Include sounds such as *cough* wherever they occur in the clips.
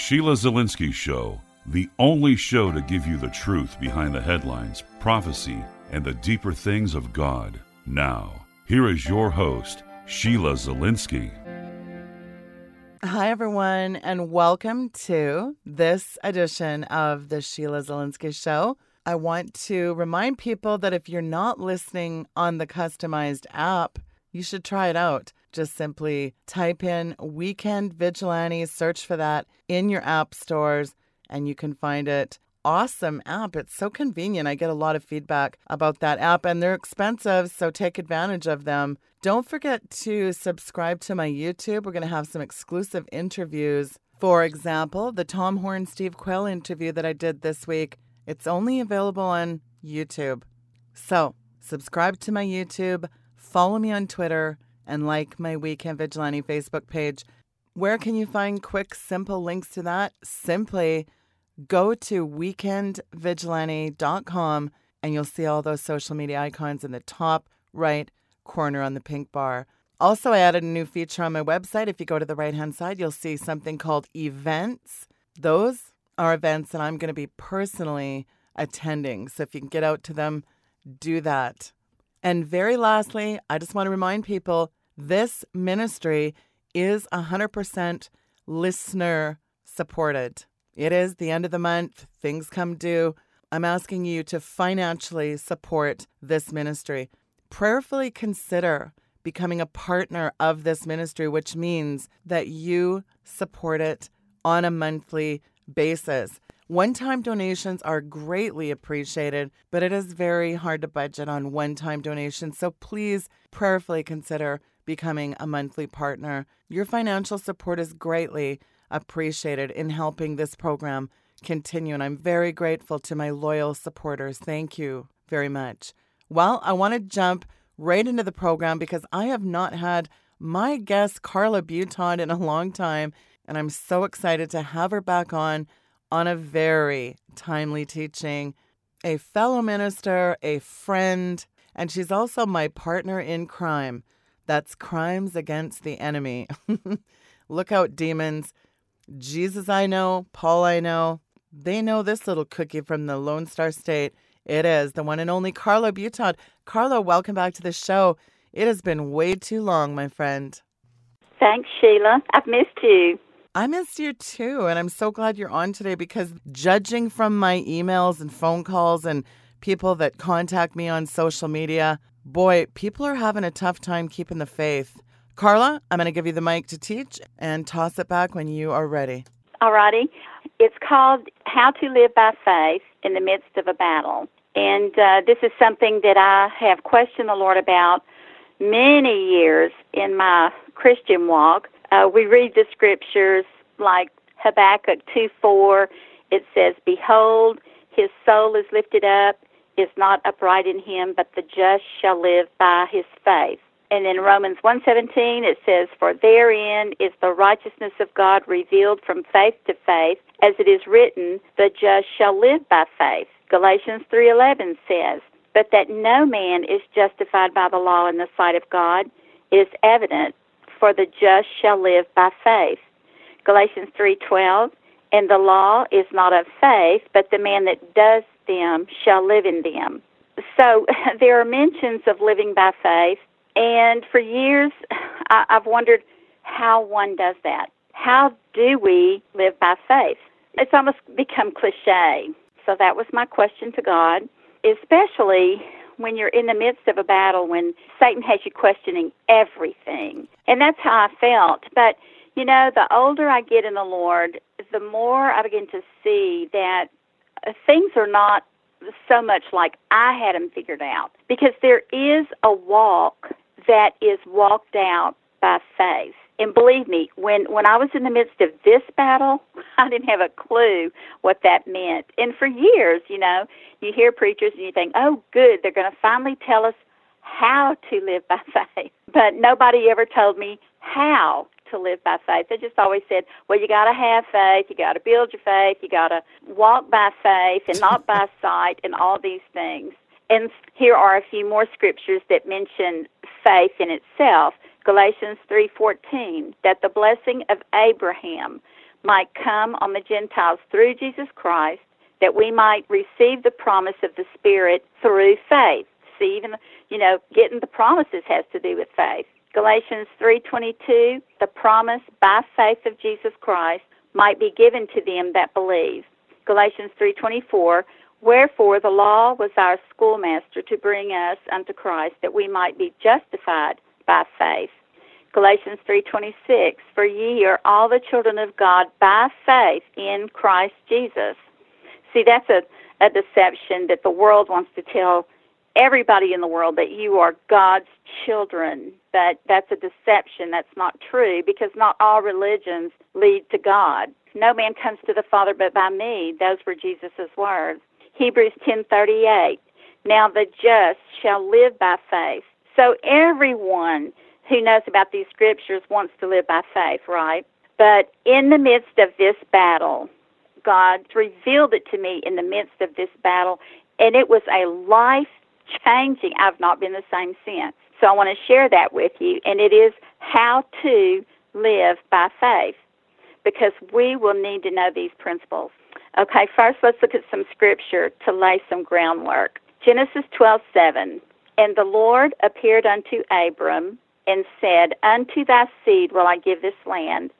Sheila Zilinsky Show, the only show to give you the truth behind the headlines, prophecy, and the deeper things of God. Now, here is your host, Sheila Zilinsky. Hi, everyone, and welcome to this edition of the Sheila Zilinsky Show. I want to remind people that if you're not listening on the customized app, you should try it out. Just simply type in Weekend Vigilantes, search for that in your app stores, and you can find it. Awesome app. It's so convenient. I get a lot of feedback about that app, and they're expensive, so take advantage of them. Don't forget to subscribe to my YouTube. We're going to have some exclusive interviews. For example, the Tom Horn Steve Quayle interview that I did this week. It's only available on YouTube. So, subscribe to my YouTube, follow me on Twitter, and like my Weekend Vigilante Facebook page. Where can you find quick, simple links to that? Simply go to weekendvigilante.com and you'll see all those social media icons in the top right corner on the pink bar. Also, I added a new feature on my website. If you go to the right hand side, you'll see something called events. Those are events that I'm going to be personally attending. So if you can get out to them, do that. And very lastly, I just want to remind people this ministry is 100% listener supported. It is the end of the month, things come due. I'm asking you to financially support this ministry. Prayerfully consider becoming a partner of this ministry, which means that you support it on a monthly basis. One time donations are greatly appreciated, but it is very hard to budget on one time donations. So please prayerfully consider becoming a monthly partner. Your financial support is greatly appreciated in helping this program continue, and I'm very grateful to my loyal supporters. Thank you very much. Well, I want to jump right into the program because I have not had my guest, Carla Butaud, in a long time, and I'm so excited to have her back on on a very timely teaching. A fellow minister, a friend, and she's also my partner in crime. That's Crimes Against the Enemy. *laughs* Look out, demons. Jesus, I know. Paul, I know. They know this little cookie from the Lone Star State. It is the one and only Carla Butaud. Carla, welcome back to the show. It has been way too long, my friend. Thanks, Sheila. I've missed you. I missed you too, and I'm so glad you're on today because judging from my emails and phone calls and people that contact me on social media, boy, people are having a tough time keeping the faith. Carla, I'm going to give you the mic to teach and toss it back when you are ready. All righty. It's called How to Live by Faith in the Midst of a Battle. And uh, this is something that I have questioned the Lord about many years in my Christian walk. Uh, we read the scriptures like Habakkuk 2 4. It says, Behold, his soul is lifted up, is not upright in him, but the just shall live by his faith. And in Romans 1:17 it says for therein is the righteousness of God revealed from faith to faith as it is written the just shall live by faith. Galatians 3:11 says but that no man is justified by the law in the sight of God is evident for the just shall live by faith. Galatians 3:12 and the law is not of faith but the man that does them shall live in them. So *laughs* there are mentions of living by faith and for years, *sighs* I, I've wondered how one does that. How do we live by faith? It's almost become cliche. So that was my question to God, especially when you're in the midst of a battle when Satan has you questioning everything. And that's how I felt. But, you know, the older I get in the Lord, the more I begin to see that things are not so much like I had them figured out. Because there is a walk that is walked out by faith. And believe me, when, when I was in the midst of this battle, *laughs* I didn't have a clue what that meant. And for years, you know, you hear preachers and you think, oh, good, they're going to finally tell us how to live by *laughs* faith. But nobody ever told me how to live by faith. They just always said, well, you got to have faith, you got to build your faith, you got to walk by faith and not by *laughs* sight, and all these things. And here are a few more scriptures that mention faith in itself. Galatians 3:14 that the blessing of Abraham might come on the Gentiles through Jesus Christ, that we might receive the promise of the Spirit through faith. See, even you know, getting the promises has to do with faith. Galatians 3:22, the promise by faith of Jesus Christ might be given to them that believe. Galatians 3:24, wherefore the law was our schoolmaster to bring us unto Christ that we might be justified by faith. Galatians 3:26 For ye are all the children of God by faith in Christ Jesus. See that's a a deception that the world wants to tell everybody in the world that you are God's children. But that's a deception. That's not true because not all religions lead to God. No man comes to the Father but by me. Those were Jesus' words. Hebrews 10:38. Now the just shall live by faith. So everyone who knows about these scriptures wants to live by faith, right? But in the midst of this battle, God revealed it to me in the midst of this battle, and it was a life changing. I've not been the same since. So I want to share that with you, and it is how to live by faith because we will need to know these principles. Okay, first let's look at some scripture to lay some groundwork. Genesis 12:7. And the Lord appeared unto Abram and said, Unto thy seed will I give this land.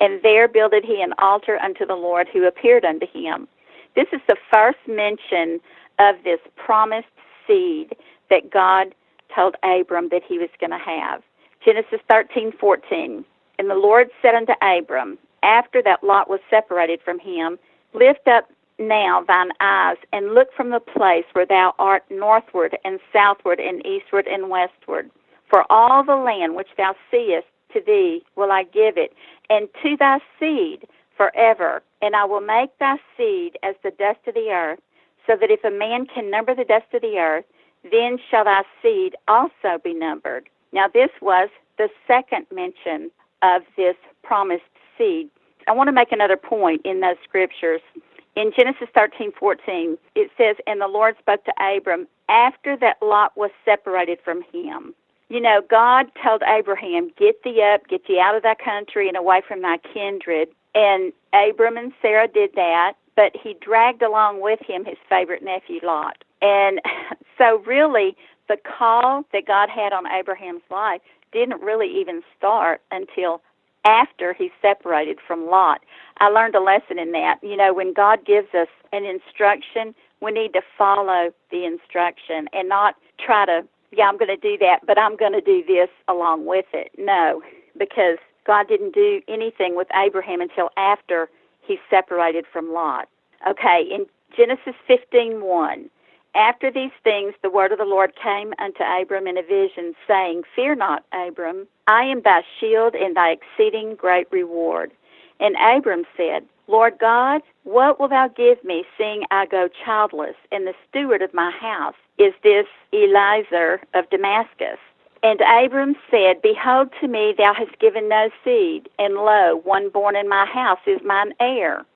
And there builded he an altar unto the Lord who appeared unto him. This is the first mention of this promised seed that God told Abram that he was going to have. Genesis 13:14. And the Lord said unto Abram, after that Lot was separated from him, Lift up now thine eyes and look from the place where thou art northward and southward and eastward and westward. For all the land which thou seest to thee will I give it, and to thy seed forever. And I will make thy seed as the dust of the earth, so that if a man can number the dust of the earth, then shall thy seed also be numbered. Now, this was the second mention of this promised seed. I want to make another point in those scriptures. In Genesis 13:14, it says, "And the Lord spoke to Abram after that Lot was separated from him." You know, God told Abraham, "Get thee up, get thee out of thy country and away from thy kindred." And Abram and Sarah did that, but he dragged along with him his favorite nephew Lot. And *laughs* so really the call that God had on Abraham's life didn't really even start until after he separated from Lot. I learned a lesson in that. You know, when God gives us an instruction, we need to follow the instruction and not try to, yeah, I'm going to do that, but I'm going to do this along with it. No, because God didn't do anything with Abraham until after he separated from Lot. Okay, in Genesis 15:1, after these things, the word of the Lord came unto Abram in a vision, saying, Fear not, Abram, I am thy shield and thy exceeding great reward. And Abram said, Lord God, what wilt thou give me, seeing I go childless, and the steward of my house is this Eliezer of Damascus? And Abram said, Behold, to me thou hast given no seed, and lo, one born in my house is mine heir.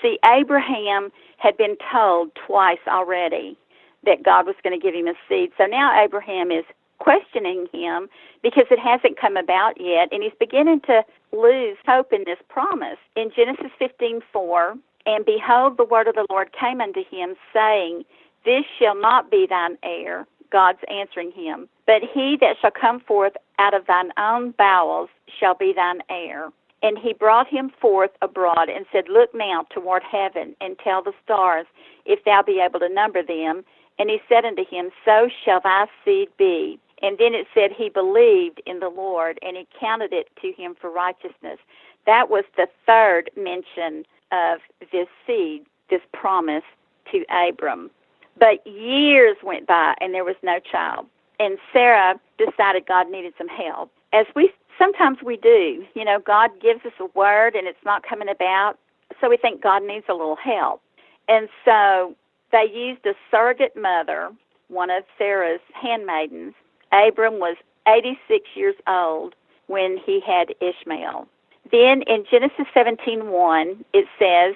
See, Abraham had been told twice already that God was going to give him a seed. So now Abraham is questioning him because it hasn't come about yet, and he's beginning to lose hope in this promise. In Genesis 15:4, and behold, the word of the Lord came unto him, saying, This shall not be thine heir. God's answering him, but he that shall come forth out of thine own bowels shall be thine heir. And he brought him forth abroad and said, Look now toward heaven and tell the stars, if thou be able to number them. And he said unto him, So shall thy seed be. And then it said he believed in the Lord, and he counted it to him for righteousness. That was the third mention of this seed, this promise to Abram. But years went by, and there was no child. And Sarah decided God needed some help. As we sometimes we do, you know, God gives us a word and it's not coming about, so we think God needs a little help. And so they used a surrogate mother, one of Sarah's handmaidens. Abram was 86 years old when he had Ishmael. Then in Genesis 17:1 it says,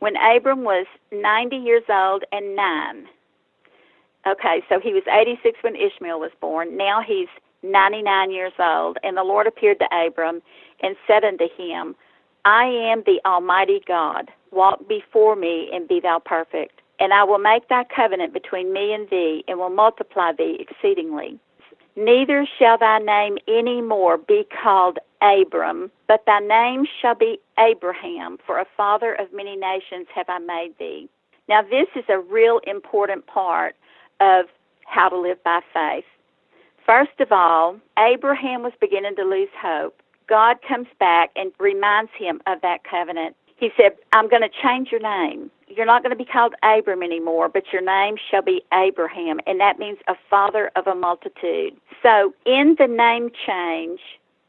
when Abram was 90 years old and 9. Okay, so he was 86 when Ishmael was born. Now he's 99 years old, and the Lord appeared to Abram and said unto him, I am the Almighty God. Walk before me and be thou perfect. And I will make thy covenant between me and thee, and will multiply thee exceedingly. Neither shall thy name any more be called Abram, but thy name shall be Abraham, for a father of many nations have I made thee. Now, this is a real important part of how to live by faith. First of all, Abraham was beginning to lose hope. God comes back and reminds him of that covenant. He said, I'm going to change your name. You're not going to be called Abram anymore, but your name shall be Abraham, and that means a father of a multitude. So, in the name change,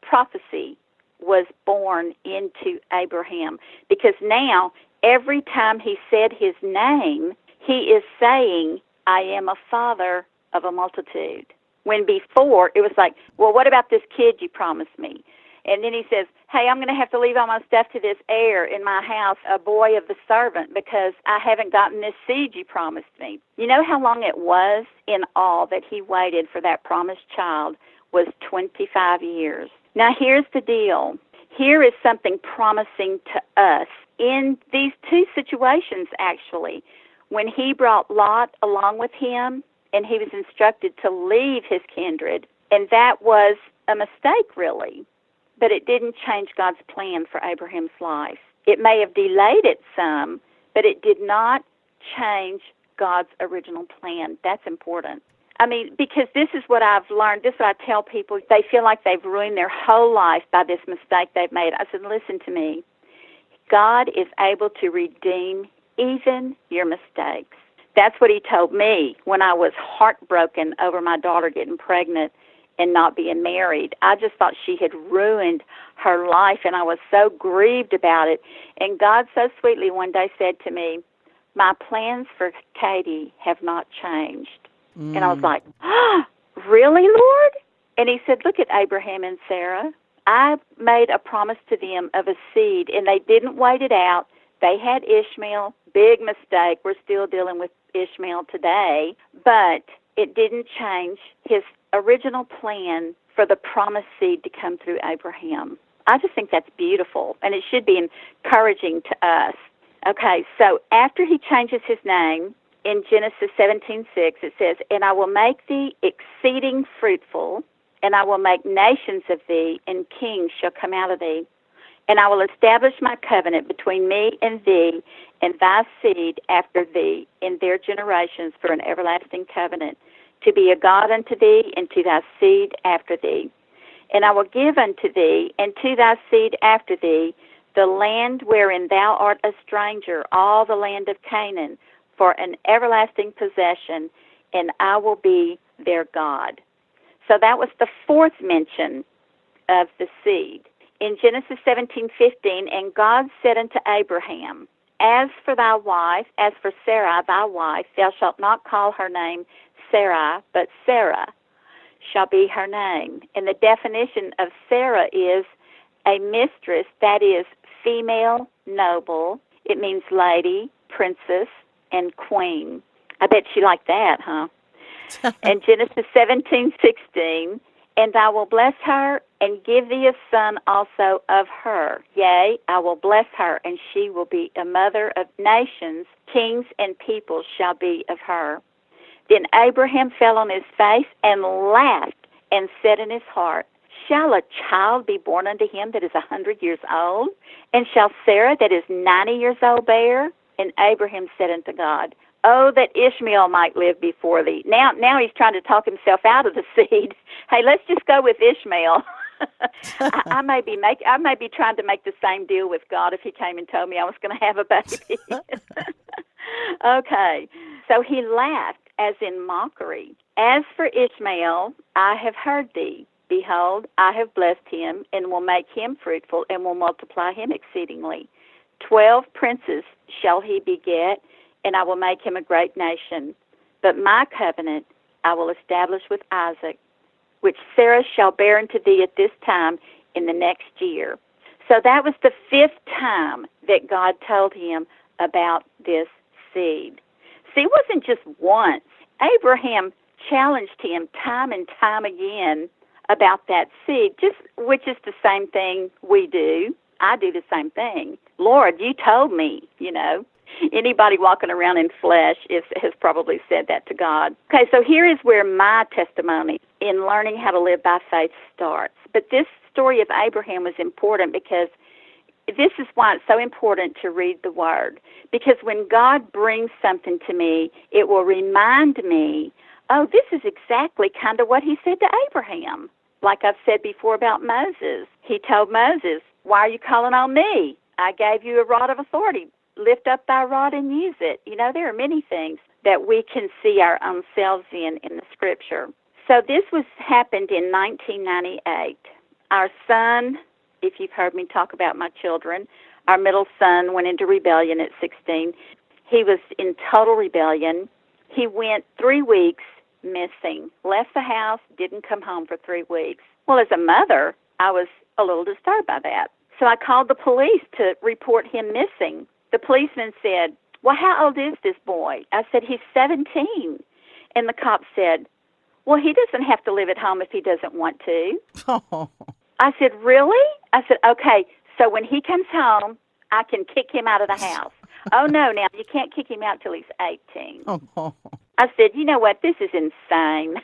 prophecy was born into Abraham because now every time he said his name, he is saying, I am a father of a multitude. When before it was like, well, what about this kid you promised me? And then he says, Hey, I'm going to have to leave all my stuff to this heir in my house, a boy of the servant, because I haven't gotten this seed you promised me. You know how long it was in all that he waited for that promised child was 25 years. Now, here's the deal. Here is something promising to us in these two situations, actually. When he brought Lot along with him, and he was instructed to leave his kindred, and that was a mistake, really but it didn't change God's plan for Abraham's life. It may have delayed it some, but it did not change God's original plan. That's important. I mean, because this is what I've learned. This is what I tell people. They feel like they've ruined their whole life by this mistake they've made. I said, listen to me. God is able to redeem even your mistakes. That's what he told me when I was heartbroken over my daughter getting pregnant and not being married. I just thought she had ruined her life, and I was so grieved about it. And God so sweetly one day said to me, My plans for Katie have not changed. Mm. And I was like, oh, *gasps* Really, Lord? And he said, Look at Abraham and Sarah. I made a promise to them of a seed, and they didn't wait it out. They had Ishmael. Big mistake. We're still dealing with Ishmael today. But it didn't change his original plan for the promised seed to come through Abraham. I just think that's beautiful, and it should be encouraging to us. Okay, so after he changes his name in Genesis 17:6, it says, "And I will make thee exceeding fruitful, and I will make nations of thee, and kings shall come out of thee. And I will establish my covenant between me and thee and thy seed after thee in their generations for an everlasting covenant." to be a God unto thee, and to thy seed after thee. And I will give unto thee, and to thy seed after thee, the land wherein thou art a stranger, all the land of Canaan, for an everlasting possession, and I will be their God. So that was the fourth mention of the seed. In Genesis 17:15, and God said unto Abraham, As for thy wife, as for Sarah thy wife, thou shalt not call her name Sarah, but Sarah shall be her name. And the definition of Sarah is a mistress, that is, female noble. It means lady, princess, and queen. I bet she liked that, huh? *laughs* and Genesis seventeen sixteen, and I will bless her and give thee a son also of her. Yea, I will bless her, and she will be a mother of nations, kings and peoples shall be of her. Then Abraham fell on his face and laughed and said in his heart, Shall a child be born unto him that is a hundred years old? And shall Sarah that is ninety years old bear? And Abraham said unto God, Oh, that Ishmael might live before thee. Now, now he's trying to talk himself out of the *laughs* seed. Hey, let's just go with Ishmael. *laughs* I, I may be make I may be trying to make the same deal with God if He came and told me I was going to have a baby. *laughs* okay, so he laughed as in mockery. As for Ishmael, I have heard thee. Behold, I have blessed him, and will make him fruitful, and will multiply him exceedingly. Twelve princes shall he beget, and I will make him a great nation. But my covenant I will establish with Isaac, which Sarah shall bear unto thee at this time in the next year. So that was the fifth time that God told him about this seed. See, it wasn't just once. Abraham challenged him time and time again about that seed, just which is the same thing we do. I do the same thing. Lord, you told me, you know. Anybody walking around in flesh is, has probably said that to God. Okay, so here is where my testimony in learning how to live by faith starts. But this story of Abraham was important because this is why it's so important to read the Word. Because when God brings something to me, it will remind me, oh, this is exactly kind of what He said to Abraham. Like I've said before about Moses, He told Moses, Why are you calling on me? I gave you a rod of authority. Lift up thy rod and use it. You know, there are many things that we can see our own selves in in the Scripture. So this was happened in 1998. Our son if you've heard me talk about my children. Our middle son went into rebellion at 16. He was in total rebellion. He went three weeks missing, left the house, didn't come home for three weeks. Well, as a mother, I was a little disturbed by that. So I called the police to report him missing. The policeman said, Well, how old is this boy? I said, He's 17. And the cop said, Well, he doesn't have to live at home if he doesn't want to. *laughs* I said, Really? I said, Okay, so when he comes home, I can kick him out of the house. *laughs* oh, no, now you can't kick him out till he's 18. Oh. *laughs* I said, You know what? This is insane.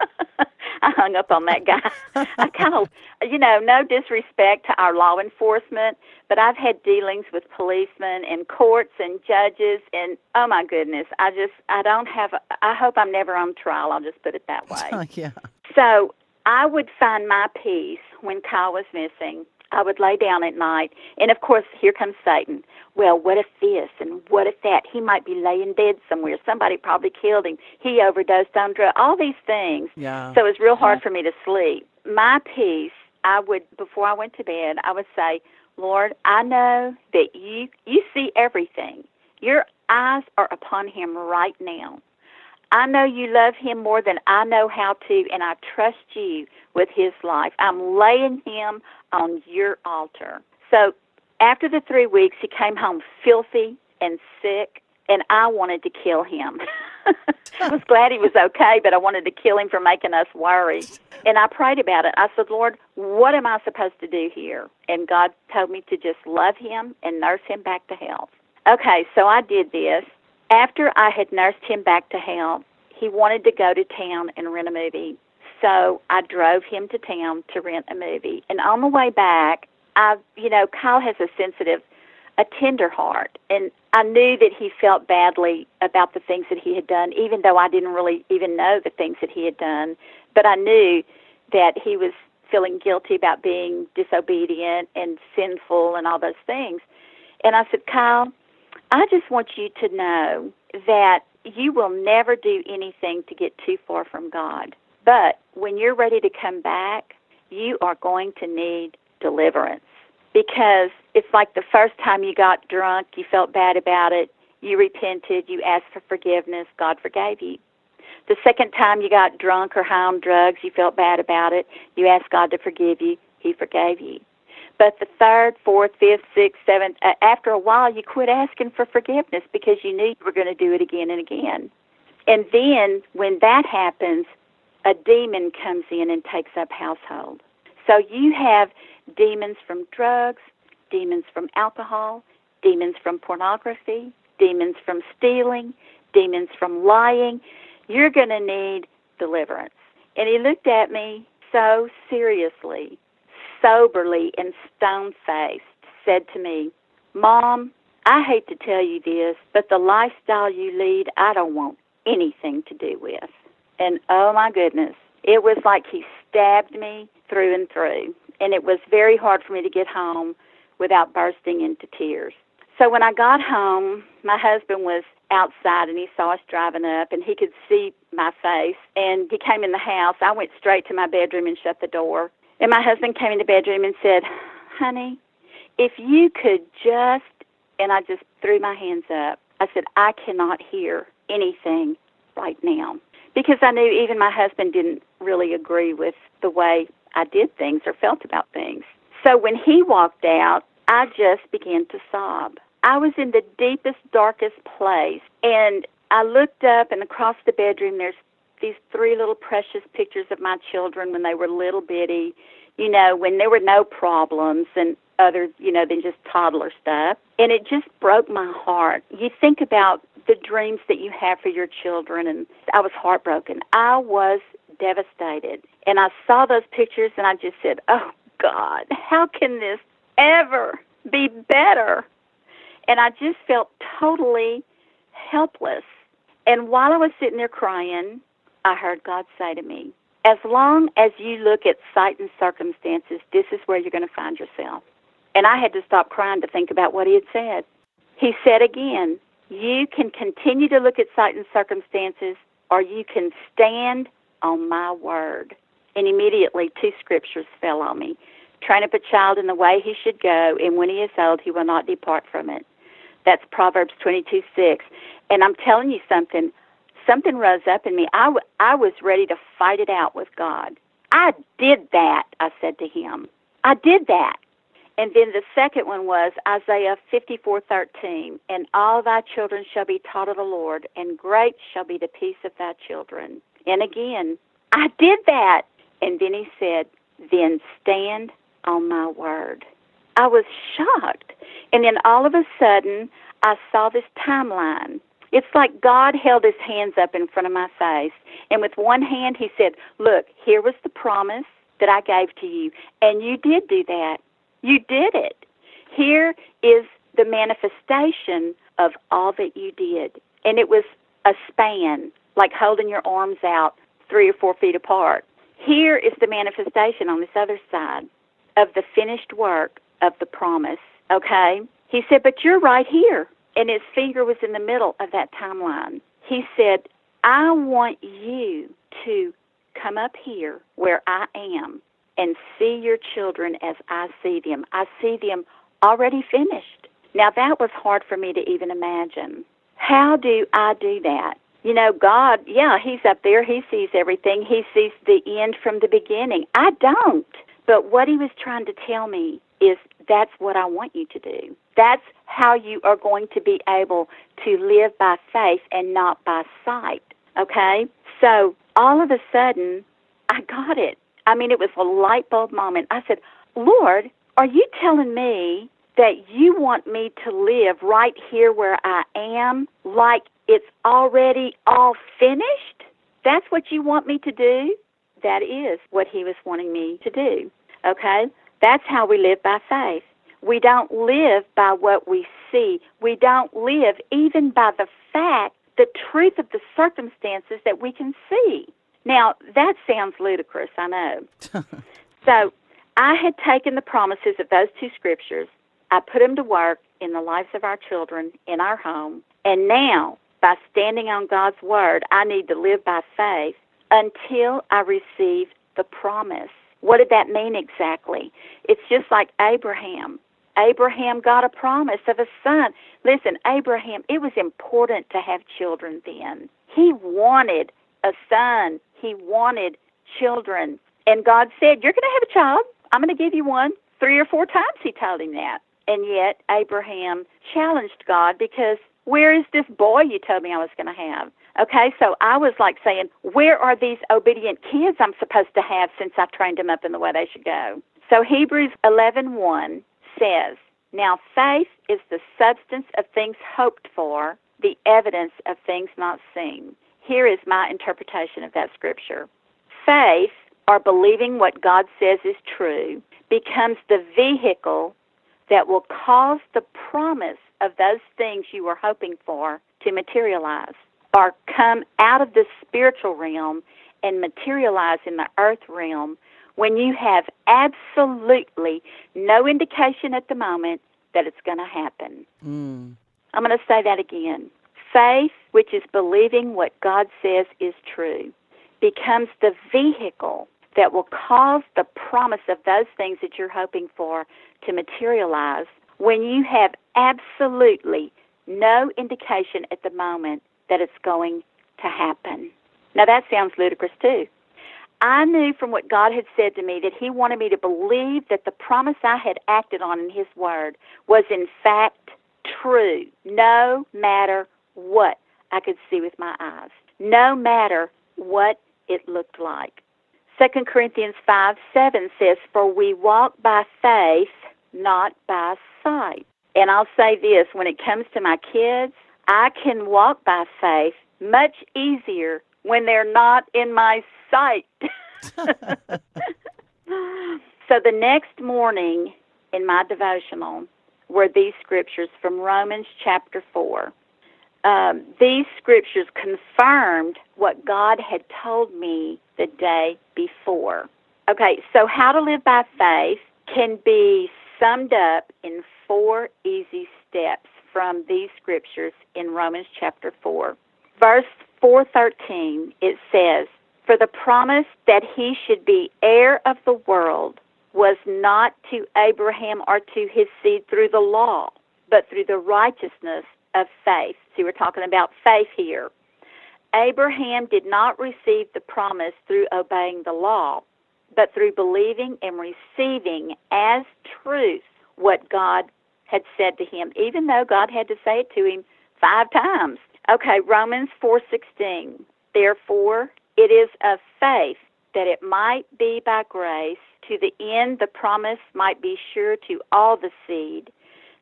*laughs* I hung up on that guy. I kind of, you know, no disrespect to our law enforcement, but I've had dealings with policemen and courts and judges, and oh my goodness, I just, I don't have, I hope I'm never on trial. I'll just put it that *laughs* way. yeah. So I would find my peace when Kyle was missing. I would lay down at night, and of course, here comes Satan. Well, what if this and what if that? He might be laying dead somewhere. Somebody probably killed him. He overdosed on drugs. All these things. Yeah. So it was real hard for me to sleep. My peace, I would before I went to bed, I would say, Lord, I know that you you see everything. Your eyes are upon him right now. I know you love him more than I know how to, and I trust you with his life. I'm laying him on your altar. So after the three weeks, he came home filthy and sick, and I wanted to kill him. *laughs* I was glad he was okay, but I wanted to kill him for making us worry. And I prayed about it. I said, Lord, what am I supposed to do here? And God told me to just love him and nurse him back to health. Okay, so I did this. After I had nursed him back to health, he wanted to go to town and rent a movie. So I drove him to town to rent a movie. And on the way back, I, you know, Kyle has a sensitive, a tender heart. And I knew that he felt badly about the things that he had done, even though I didn't really even know the things that he had done. But I knew that he was feeling guilty about being disobedient and sinful and all those things. And I said, Kyle, I just want you to know that you will never do anything to get too far from God. But when you're ready to come back, you are going to need deliverance. Because it's like the first time you got drunk, you felt bad about it, you repented, you asked for forgiveness, God forgave you. The second time you got drunk or high on drugs, you felt bad about it, you asked God to forgive you, He forgave you. But the third, fourth, fifth, sixth, seventh, uh, after a while, you quit asking for forgiveness because you knew you were going to do it again and again. And then when that happens, a demon comes in and takes up household. So you have demons from drugs, demons from alcohol, demons from pornography, demons from stealing, demons from lying. You're going to need deliverance. And he looked at me so seriously soberly and stone faced, said to me, Mom, I hate to tell you this, but the lifestyle you lead, I don't want anything to do with. And oh my goodness, it was like he stabbed me through and through. And it was very hard for me to get home without bursting into tears. So when I got home, my husband was outside and he saw us driving up and he could see my face and he came in the house. I went straight to my bedroom and shut the door and my husband came in the bedroom and said, Honey, if you could just, and I just threw my hands up. I said, I cannot hear anything right now. Because I knew even my husband didn't really agree with the way I did things or felt about things. So when he walked out, I just began to sob. I was in the deepest, darkest place. And I looked up, and across the bedroom, there's these three little precious pictures of my children when they were little bitty, you know, when there were no problems. And other, you know, than just toddler stuff. And it just broke my heart. You think about the dreams that you have for your children, and I was heartbroken. I was devastated. And I saw those pictures, and I just said, oh, God, how can this ever be better? And I just felt totally helpless. And while I was sitting there crying, I heard God say to me, as long as you look at sight and circumstances, this is where you're going to find yourself. And I had to stop crying to think about what he had said. He said again, You can continue to look at sight and circumstances, or you can stand on my word. And immediately two scriptures fell on me. Train up a child in the way he should go, and when he is old, he will not depart from it. That's Proverbs 22 6. And I'm telling you something, something rose up in me. I, w- I was ready to fight it out with God. I did that, I said to him. I did that. And then the second one was Isaiah 54:13, and all thy children shall be taught of the Lord, and great shall be the peace of thy children. And again, I did that. And then he said, then stand on my word. I was shocked. And then all of a sudden, I saw this timeline. It's like God held his hands up in front of my face. And with one hand, he said, Look, here was the promise that I gave to you. And you did do that. You did it. Here is the manifestation of all that you did. And it was a span, like holding your arms out three or four feet apart. Here is the manifestation on this other side of the finished work of the promise. Okay? He said, But you're right here. And his finger was in the middle of that timeline. He said, I want you to come up here where I am and see your children as I see them. I see them already finished. Now, that was hard for me to even imagine. How do I do that? You know, God, yeah, He's up there. He sees everything. He sees the end from the beginning. I don't. But what He was trying to tell me is that's what I want you to do. That's how you are going to be able to live by faith and not by sight. Okay? So all of a sudden, I got it. I mean, it was a light bulb moment. I said, Lord, are you telling me that you want me to live right here where I am like it's already all finished? That's what you want me to do? That is what he was wanting me to do. Okay? That's how we live by faith. We don't live by what we see. We don't live even by the fact, the truth of the circumstances that we can see. Now, that sounds ludicrous, I know. *laughs* so, I had taken the promises of those two scriptures, I put them to work in the lives of our children, in our home, and now, by standing on God's word, I need to live by faith until I receive the promise. What did that mean exactly? It's just like Abraham. Abraham got a promise of a son. Listen, Abraham, it was important to have children then. He wanted a son, he wanted children. And God said, You're going to have a child. I'm going to give you one. Three or four times he told him that. And yet, Abraham challenged God because where is this boy you told me I was going to have? Okay, so I was like saying, where are these obedient kids I'm supposed to have since I've trained them up in the way they should go? So Hebrews 11:1 says, "Now faith is the substance of things hoped for, the evidence of things not seen." Here is my interpretation of that scripture. Faith, or believing what God says is true, becomes the vehicle that will cause the promise of those things you are hoping for to materialize or come out of the spiritual realm and materialize in the earth realm when you have absolutely no indication at the moment that it's going to happen. Mm. I'm going to say that again. Faith, which is believing what God says is true, becomes the vehicle that will cause the promise of those things that you're hoping for to materialize when you have absolutely no indication at the moment that it's going to happen. Now, that sounds ludicrous too. I knew from what God had said to me that He wanted me to believe that the promise I had acted on in His Word was in fact true, no matter what I could see with my eyes, no matter what it looked like. 2 Corinthians 5 7 says, For we walk by faith, not by sight. And I'll say this when it comes to my kids, I can walk by faith much easier when they're not in my sight. *laughs* so the next morning in my devotional were these scriptures from Romans chapter 4. Um, these scriptures confirmed what God had told me the day before. Okay, so how to live by faith can be summed up in four easy steps from these scriptures in Romans chapter 4. Verse 4:13 it says, "For the promise that he should be heir of the world was not to Abraham or to his seed through the law, but through the righteousness of faith." See, we're talking about faith here. Abraham did not receive the promise through obeying the law, but through believing and receiving as truth what God had said to him, even though God had to say it to him five times. Okay, Romans 4:16. Therefore, it is of faith that it might be by grace to the end the promise might be sure to all the seed,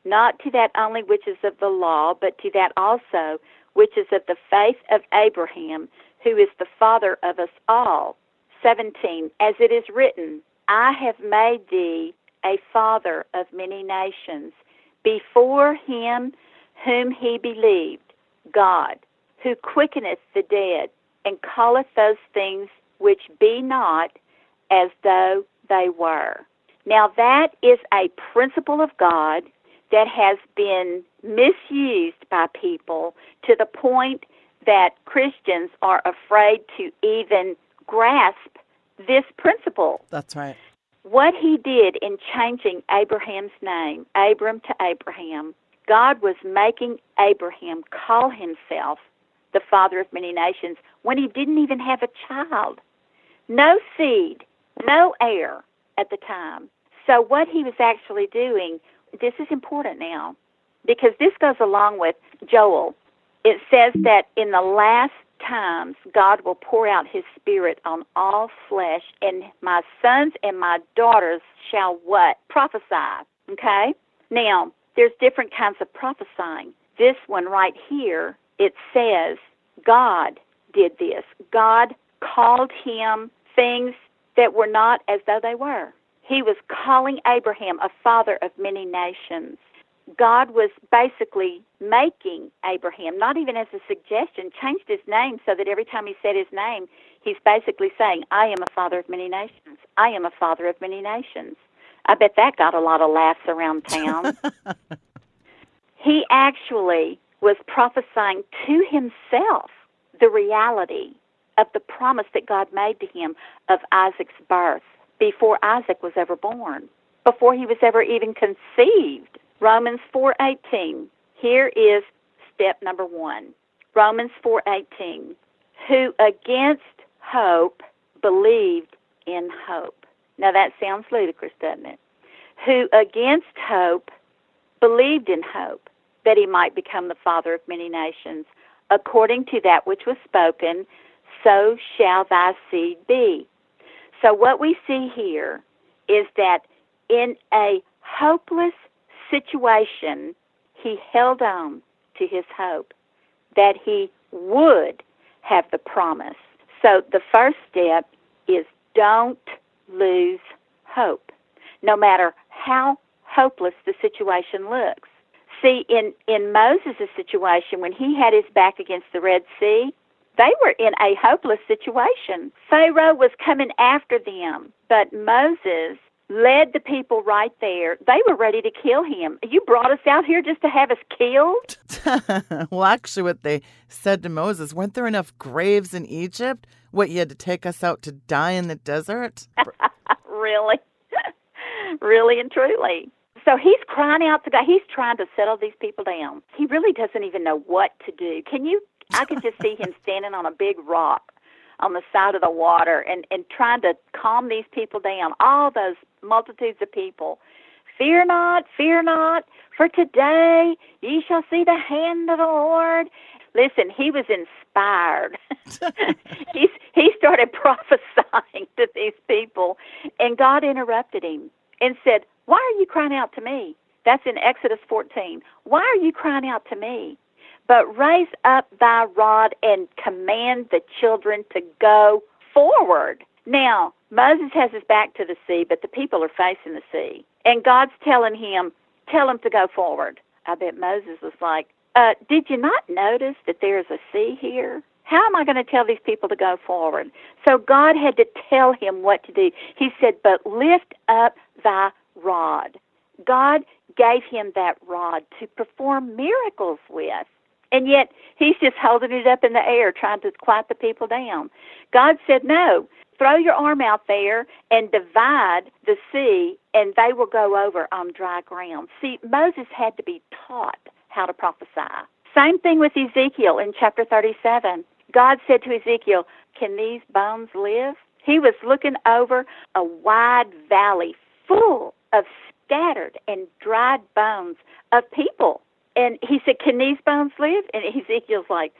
not to that only which is of the law, but to that also which is of the faith of Abraham, who is the father of us all. 17. As it is written, I have made thee a father of many nations, before him whom he believed, God, who quickeneth the dead, and calleth those things which be not as though they were. Now, that is a principle of God that has been misused by people to the point that Christians are afraid to even grasp this principle. That's right. What he did in changing Abraham's name, Abram to Abraham, God was making Abraham call himself the father of many nations when he didn't even have a child. No seed, no heir at the time. So, what he was actually doing, this is important now, because this goes along with Joel. It says that in the last times God will pour out his spirit on all flesh, and my sons and my daughters shall what? Prophesy. Okay? Now, there's different kinds of prophesying. This one right here, it says God did this. God called him things that were not as though they were. He was calling Abraham a father of many nations. God was basically making Abraham, not even as a suggestion, changed his name so that every time he said his name, he's basically saying, I am a father of many nations. I am a father of many nations. I bet that got a lot of laughs around town. *laughs* he actually was prophesying to himself the reality of the promise that God made to him of Isaac's birth before Isaac was ever born, before he was ever even conceived. Romans 4:18. Here is step number 1. Romans 4:18. Who against hope believed in hope. Now that sounds ludicrous, doesn't it? Who against hope believed in hope that he might become the father of many nations, according to that which was spoken, so shall thy seed be. So what we see here is that in a hopeless situation, he held on to his hope that he would have the promise. So the first step is don't lose hope, no matter how hopeless the situation looks. See, in, in Moses' situation, when he had his back against the Red Sea, they were in a hopeless situation. Pharaoh was coming after them, but Moses led the people right there. They were ready to kill him. You brought us out here just to have us killed? *laughs* well, actually, what they said to Moses, weren't there enough graves in Egypt? What, you had to take us out to die in the desert? *laughs* really? *laughs* really and truly. So he's crying out to God. He's trying to settle these people down. He really doesn't even know what to do. Can you? I could just see him standing on a big rock on the side of the water and, and trying to calm these people down, all those multitudes of people. Fear not, fear not, for today ye shall see the hand of the Lord. Listen, he was inspired. *laughs* he, he started prophesying to these people, and God interrupted him and said, Why are you crying out to me? That's in Exodus 14. Why are you crying out to me? But raise up thy rod and command the children to go forward. Now, Moses has his back to the sea, but the people are facing the sea. And God's telling him, tell them to go forward. I bet Moses was like, uh, did you not notice that there's a sea here? How am I going to tell these people to go forward? So God had to tell him what to do. He said, But lift up thy rod. God gave him that rod to perform miracles with. And yet he's just holding it up in the air, trying to quiet the people down. God said, No, throw your arm out there and divide the sea, and they will go over on dry ground. See, Moses had to be taught how to prophesy. Same thing with Ezekiel in chapter 37. God said to Ezekiel, Can these bones live? He was looking over a wide valley full of scattered and dried bones of people. And he said, Can these bones live? And Ezekiel's like,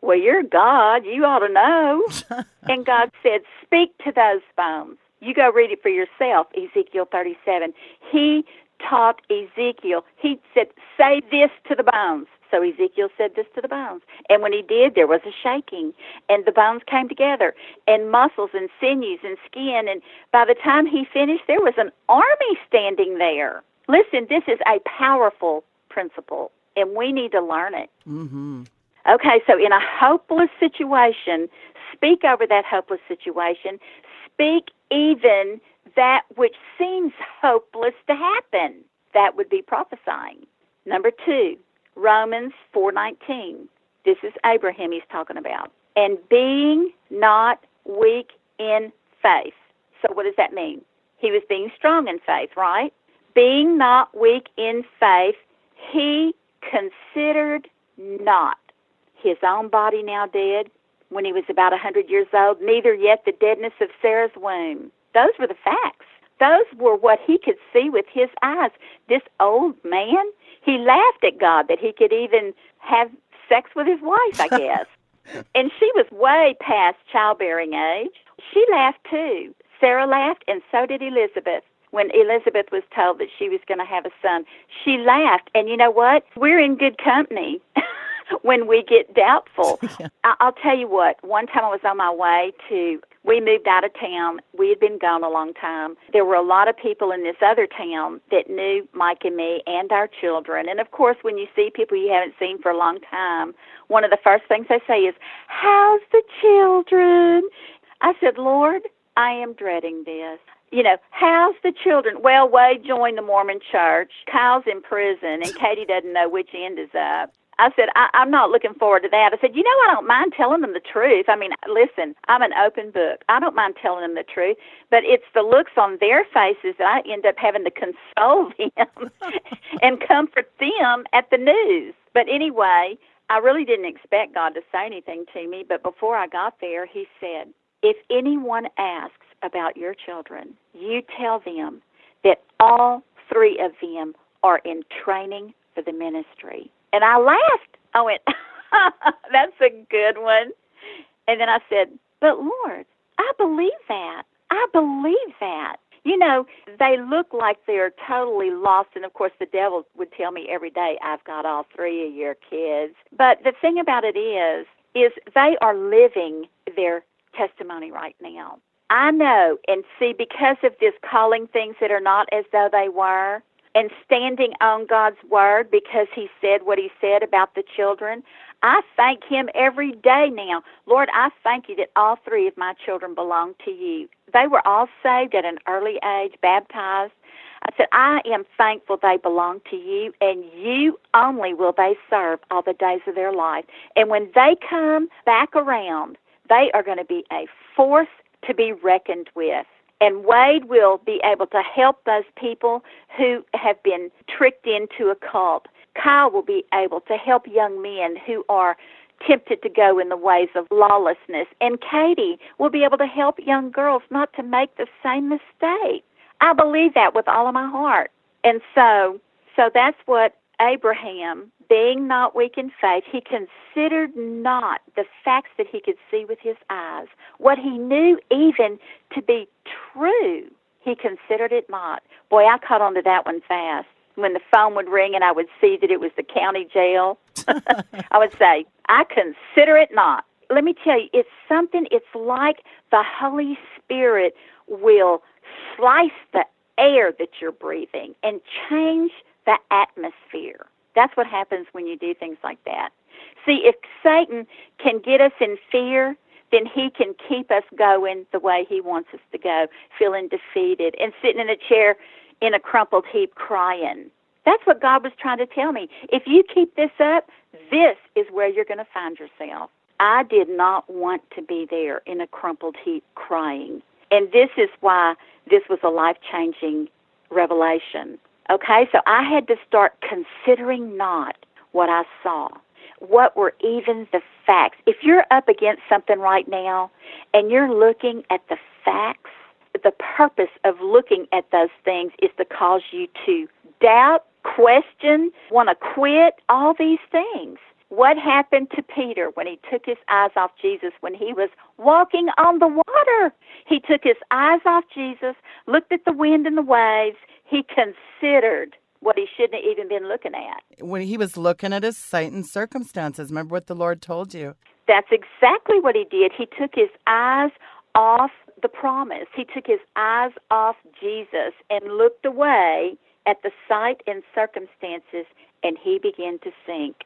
Well, you're God. You ought to know. *laughs* and God said, Speak to those bones. You go read it for yourself, Ezekiel 37. He taught Ezekiel, he said, Say this to the bones. So Ezekiel said this to the bones. And when he did, there was a shaking, and the bones came together, and muscles and sinews and skin. And by the time he finished, there was an army standing there. Listen, this is a powerful principle, and we need to learn it. Mm-hmm. Okay, so in a hopeless situation, speak over that hopeless situation. Speak even that which seems hopeless to happen. That would be prophesying. Number two, Romans 4:19. This is Abraham he's talking about. And being not weak in faith. So what does that mean? He was being strong in faith, right? Being not weak in faith, he considered not his own body now dead when he was about a 100 years old, neither yet the deadness of Sarah's womb. Those were the facts. Those were what he could see with his eyes. This old man, he laughed at God that he could even have sex with his wife, I *laughs* guess. and she was way past childbearing age. She laughed too. Sarah laughed, and so did Elizabeth. When Elizabeth was told that she was going to have a son, she laughed. And you know what? We're in good company. *laughs* when we get doubtful. *laughs* Yeah. I- I'll tell you what, one time I was on my way to, we moved out of town. We had been gone a long time. There were a lot of people in this other town that knew Mike and me and our children. And of course, when you see people you haven't seen for a long time, one of the first things they say is, How's the children? I said, Lord, I am dreading this you know, how's the children? Well, Wade joined the Mormon church. Kyle's in prison, and Katie doesn't know which end is up. I said, I, I'm not looking forward to that. I said, you know, I don't mind telling them the truth. I mean, listen, I'm an open book. I don't mind telling them the truth, but it's the looks on their faces that I end up having to console *laughs* them and comfort them at the news. But anyway, I really didn't expect God to say anything to me, but before I got there, He said, if anyone asks about your children, you tell them that all three of them are in training for the ministry. And I laughed. I went, *laughs* That's a good one. And then I said, But Lord, I believe that. I believe that. You know, they look like they're totally lost. And of course, the devil would tell me every day, I've got all three of your kids. But the thing about it is, is they are living their testimony right now. I know and see because of this calling things that are not as though they were, and standing on God's word because he said what he said about the children. I thank him every day now. Lord, I thank you that all three of my children belong to you. They were all saved at an early age, baptized. I said, I am thankful they belong to you, and you only will they serve all the days of their life. And when they come back around, they are going to be a force to be reckoned with. And Wade will be able to help those people who have been tricked into a cult. Kyle will be able to help young men who are tempted to go in the ways of lawlessness. And Katie will be able to help young girls not to make the same mistake. I believe that with all of my heart. And so so that's what Abraham being not weak in faith, he considered not the facts that he could see with his eyes, what he knew even to be true. He considered it not. Boy, I caught on to that one fast. When the phone would ring and I would see that it was the county jail, *laughs* I would say, I consider it not. Let me tell you, it's something, it's like the Holy Spirit will slice the air that you're breathing and change the atmosphere. That's what happens when you do things like that. See, if Satan can get us in fear, then he can keep us going the way he wants us to go, feeling defeated and sitting in a chair in a crumpled heap crying. That's what God was trying to tell me. If you keep this up, this is where you're going to find yourself. I did not want to be there in a crumpled heap crying. And this is why this was a life changing revelation. Okay, so I had to start considering not what I saw. What were even the facts? If you're up against something right now and you're looking at the facts, the purpose of looking at those things is to cause you to doubt, question, want to quit, all these things. What happened to Peter when he took his eyes off Jesus when he was walking on the water? He took his eyes off Jesus, looked at the wind and the waves. He considered what he shouldn't have even been looking at. When he was looking at his sight and circumstances, remember what the Lord told you? That's exactly what he did. He took his eyes off the promise. He took his eyes off Jesus and looked away at the sight and circumstances, and he began to sink.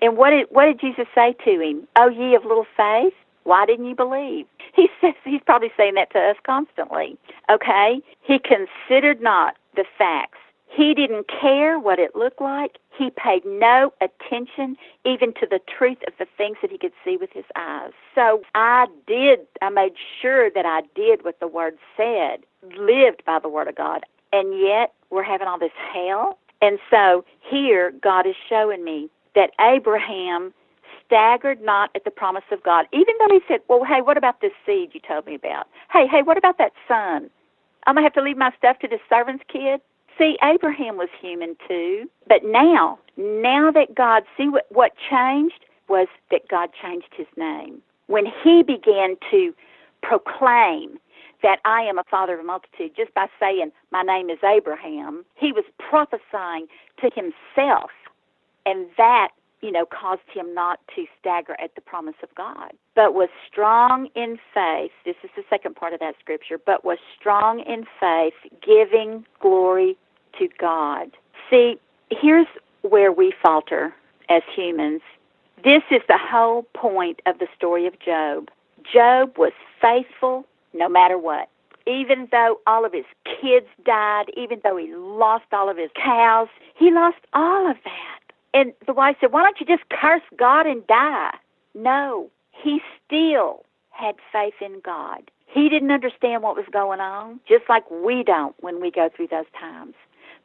And what did what did Jesus say to him? Oh, ye of little faith, why didn't you believe? He says he's probably saying that to us constantly. Okay? He considered not the facts. He didn't care what it looked like. He paid no attention even to the truth of the things that he could see with his eyes. So I did, I made sure that I did what the Word said, lived by the Word of God. And yet we're having all this hell. And so here God is showing me that Abraham staggered not at the promise of God, even though he said, Well, hey, what about this seed you told me about? Hey, hey, what about that son? I'm going to have to leave my stuff to this servant's kid? See, Abraham was human too. But now, now that God, see what, what changed was that God changed his name. When he began to proclaim that I am a father of a multitude just by saying, My name is Abraham, he was prophesying to himself and that you know caused him not to stagger at the promise of God but was strong in faith. This is the second part of that scripture. But was strong in faith giving glory to God. See here's where we falter as humans. This is the whole point of the story of Job. Job was faithful no matter what. Even though all of his kids died, even though he lost all of his cows, he lost all of that. And the wife said, Why don't you just curse God and die? No, he still had faith in God. He didn't understand what was going on, just like we don't when we go through those times.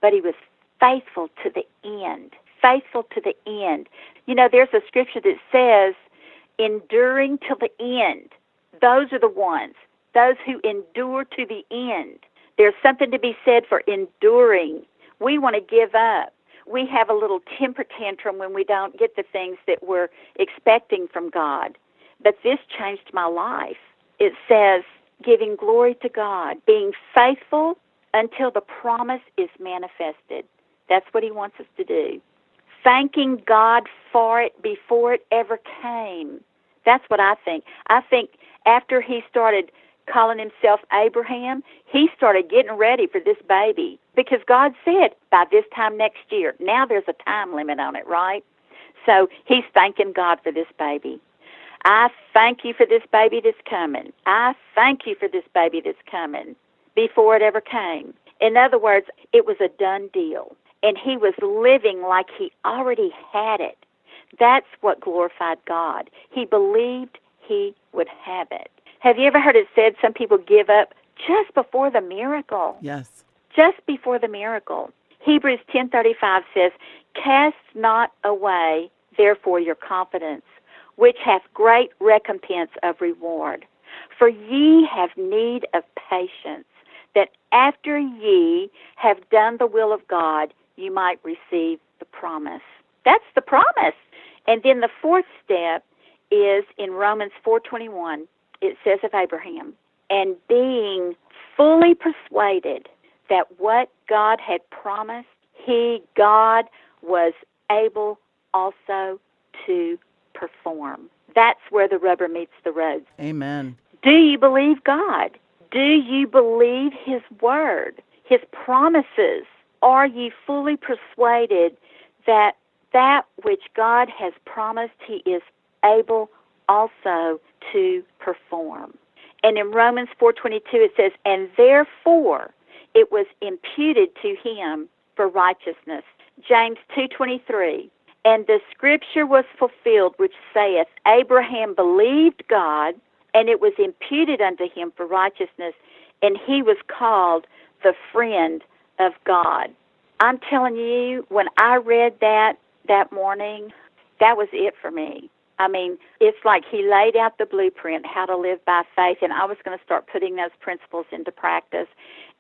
But he was faithful to the end. Faithful to the end. You know, there's a scripture that says, enduring till the end. Those are the ones, those who endure to the end. There's something to be said for enduring. We want to give up we have a little temper tantrum when we don't get the things that we're expecting from God. But this changed my life. It says, giving glory to God, being faithful until the promise is manifested. That's what He wants us to do. Thanking God for it before it ever came. That's what I think. I think after He started calling himself Abraham, he started getting ready for this baby because God said by this time next year. Now there's a time limit on it, right? So he's thanking God for this baby. I thank you for this baby that's coming. I thank you for this baby that's coming before it ever came. In other words, it was a done deal. And he was living like he already had it. That's what glorified God. He believed he would have it. Have you ever heard it said some people give up just before the miracle? Yes. Just before the miracle. Hebrews 10:35 says, "Cast not away therefore your confidence, which hath great recompense of reward. For ye have need of patience, that after ye have done the will of God, you might receive the promise." That's the promise. And then the fourth step is in Romans 4:21 it says of Abraham, and being fully persuaded that what God had promised, He, God, was able also to perform. That's where the rubber meets the road. Amen. Do you believe God? Do you believe His Word, His promises? Are you fully persuaded that that which God has promised, He is able also to perform? And in Romans 4:22 it says, "And therefore it was imputed to him for righteousness." James 2:23, "And the scripture was fulfilled which saith, Abraham believed God, and it was imputed unto him for righteousness, and he was called the friend of God." I'm telling you, when I read that that morning, that was it for me. I mean, it's like he laid out the blueprint how to live by faith, and I was going to start putting those principles into practice.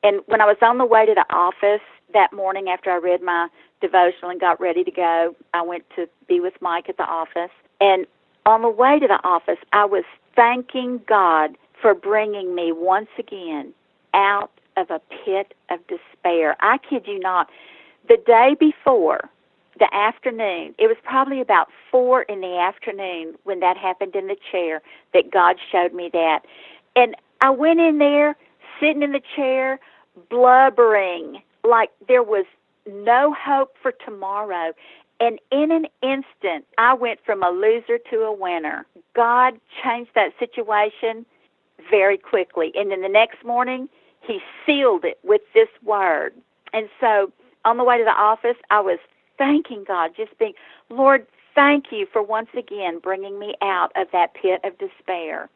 And when I was on the way to the office that morning after I read my devotional and got ready to go, I went to be with Mike at the office. And on the way to the office, I was thanking God for bringing me once again out of a pit of despair. I kid you not. The day before, the afternoon, it was probably about four in the afternoon when that happened in the chair that God showed me that. And I went in there, sitting in the chair, blubbering like there was no hope for tomorrow. And in an instant, I went from a loser to a winner. God changed that situation very quickly. And then the next morning, He sealed it with this word. And so on the way to the office, I was thanking God, just being, Lord, thank you for once again bringing me out of that pit of despair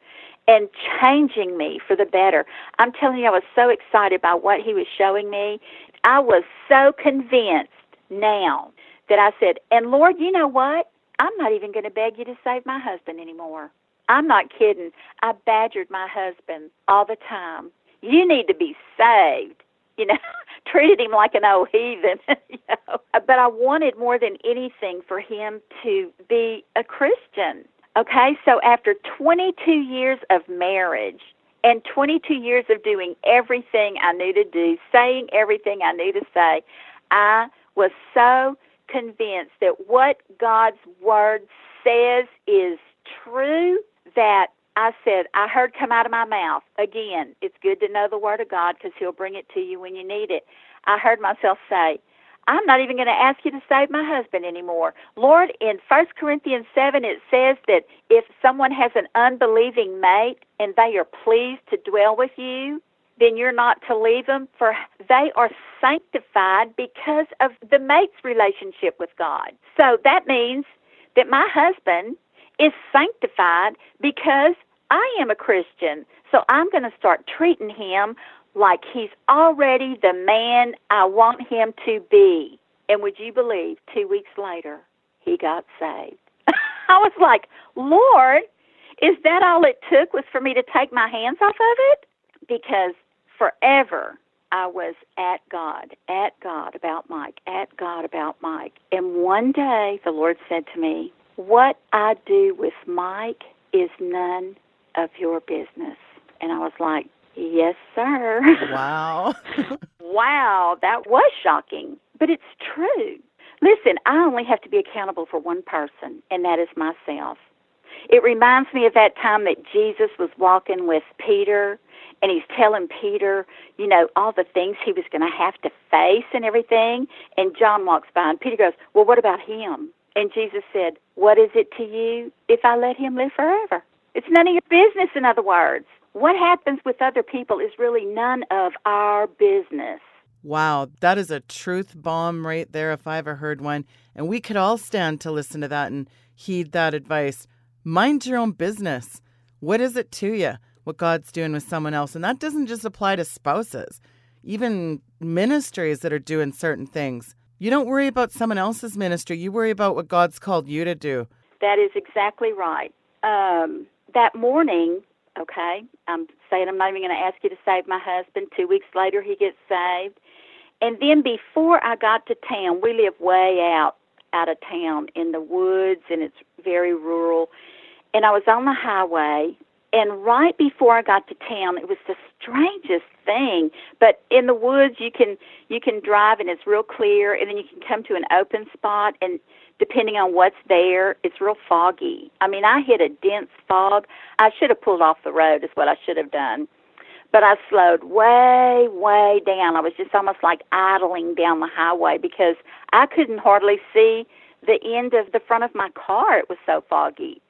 and changing me for the better. I'm telling you, I was so excited by what He was showing me. I was so convinced now that I said, and Lord, you know what? I'm not even going to beg you to save my husband anymore. I'm not kidding. I badgered my husband all the time. You need to be saved. You know, *laughs* treated him like an old heathen. *laughs* you know? But I wanted more than anything for him to be a Christian. Okay, so after 22 years of marriage and 22 years of doing everything I knew to do, saying everything I knew to say, I was so convinced that what God's Word says is true that I said, I heard come out of my mouth. Again, it's good to know the Word of God because He'll bring it to you when you need it. I heard myself say, I'm not even going to ask you to save my husband anymore. Lord, in 1 Corinthians 7, it says that if someone has an unbelieving mate and they are pleased to dwell with you, then you're not to leave them, for they are sanctified because of the mate's relationship with God. So that means that my husband is sanctified because I am a Christian. So I'm going to start treating him like he's already the man I want him to be. And would you believe, two weeks later, he got saved. *laughs* I was like, Lord, is that all it took was for me to take my hands off of it? Because forever I was at God, at God about Mike, at God about Mike. And one day the Lord said to me, What I do with Mike is none of your business. And I was like, Yes, sir. *laughs* Wow. wow, that was shocking, but it's true. Listen, I only have to be accountable for one person, and that is myself. It reminds me of that time that Jesus was walking with Peter, and he's telling Peter, you know, all the things he was going to have to face and everything. And John walks by, and Peter goes, Well, what about him? And Jesus said, What is it to you if I let him live forever? It's none of your business, in other words. What happens with other people is really none of our business. Wow, that is a truth bomb right there if I ever heard one. And we could all stand to listen to that and heed that advice. Mind your own business. What is it to you? What God's doing with someone else. And that doesn't just apply to spouses, even ministries that are doing certain things. You don't worry about someone else's ministry, you worry about what God's called you to do. That is exactly right. Um, that morning, okay, I'm saying I'm not even going to ask you to save my husband. Two weeks later, he gets saved. And then before I got to town, we live way out out of town in the woods, and it's very rural. And I was on the highway, And right before I got to town, it was the strangest thing. But in the woods, you can you can drive and it's real clear, and then you can come to an open spot, and depending on what's there, it's real foggy. I mean, I hit a dense fog. I should have pulled off the road, is what I should have done. But I slowed way, way down. I was just almost like idling down the highway because I couldn't hardly see the end of the front of my car. It was so foggy.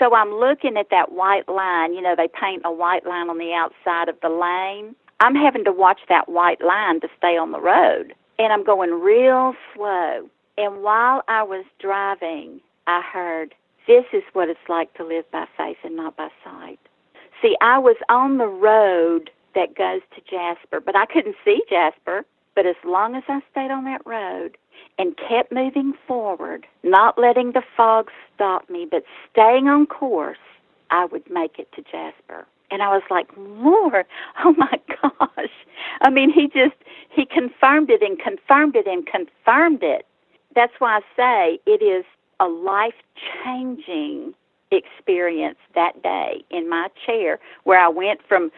So I'm looking at that white line. You know, they paint a white line on the outside of the lane. I'm having to watch that white line to stay on the road. And I'm going real slow. And while I was driving, I heard, This is what it's like to live by faith and not by sight. See, I was on the road that goes to Jasper, but I couldn't see Jasper. But as long as I stayed on that road and kept moving forward, not letting the fog stop me, but staying on course, I would make it to Jasper. And I was like, Lord, *laughs* oh my gosh. I mean, he just, he confirmed it and confirmed it and confirmed it. That's why I say it is a life changing experience that day in my chair where I went from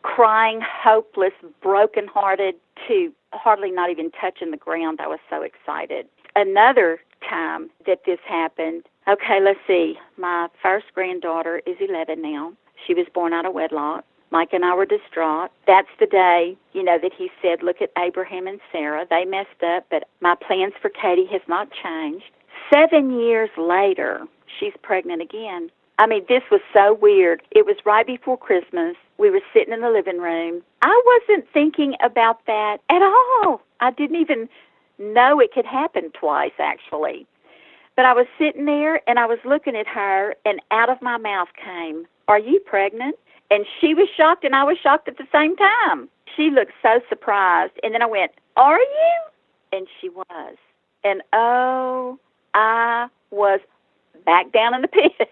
crying, hopeless, brokenhearted to hardly not even touching the ground. I was so excited. Another time that this happened, okay, let's see. My first granddaughter is 11 now. She was born out of wedlock. Mike and I were distraught. That's the day, you know, that he said, Look at Abraham and Sarah. They messed up, but my plans for Katie has not changed. Seven years later, she's pregnant again. I mean, this was so weird. It was right before Christmas. We were sitting in the living room. I wasn't thinking about that at all. I didn't even know it could happen twice, actually. But I was sitting there and I was looking at her, and out of my mouth came, Are you pregnant? And she was shocked, and I was shocked at the same time. She looked so surprised. And then I went, Are you? And she was. And oh, I was back down in the *laughs* pit.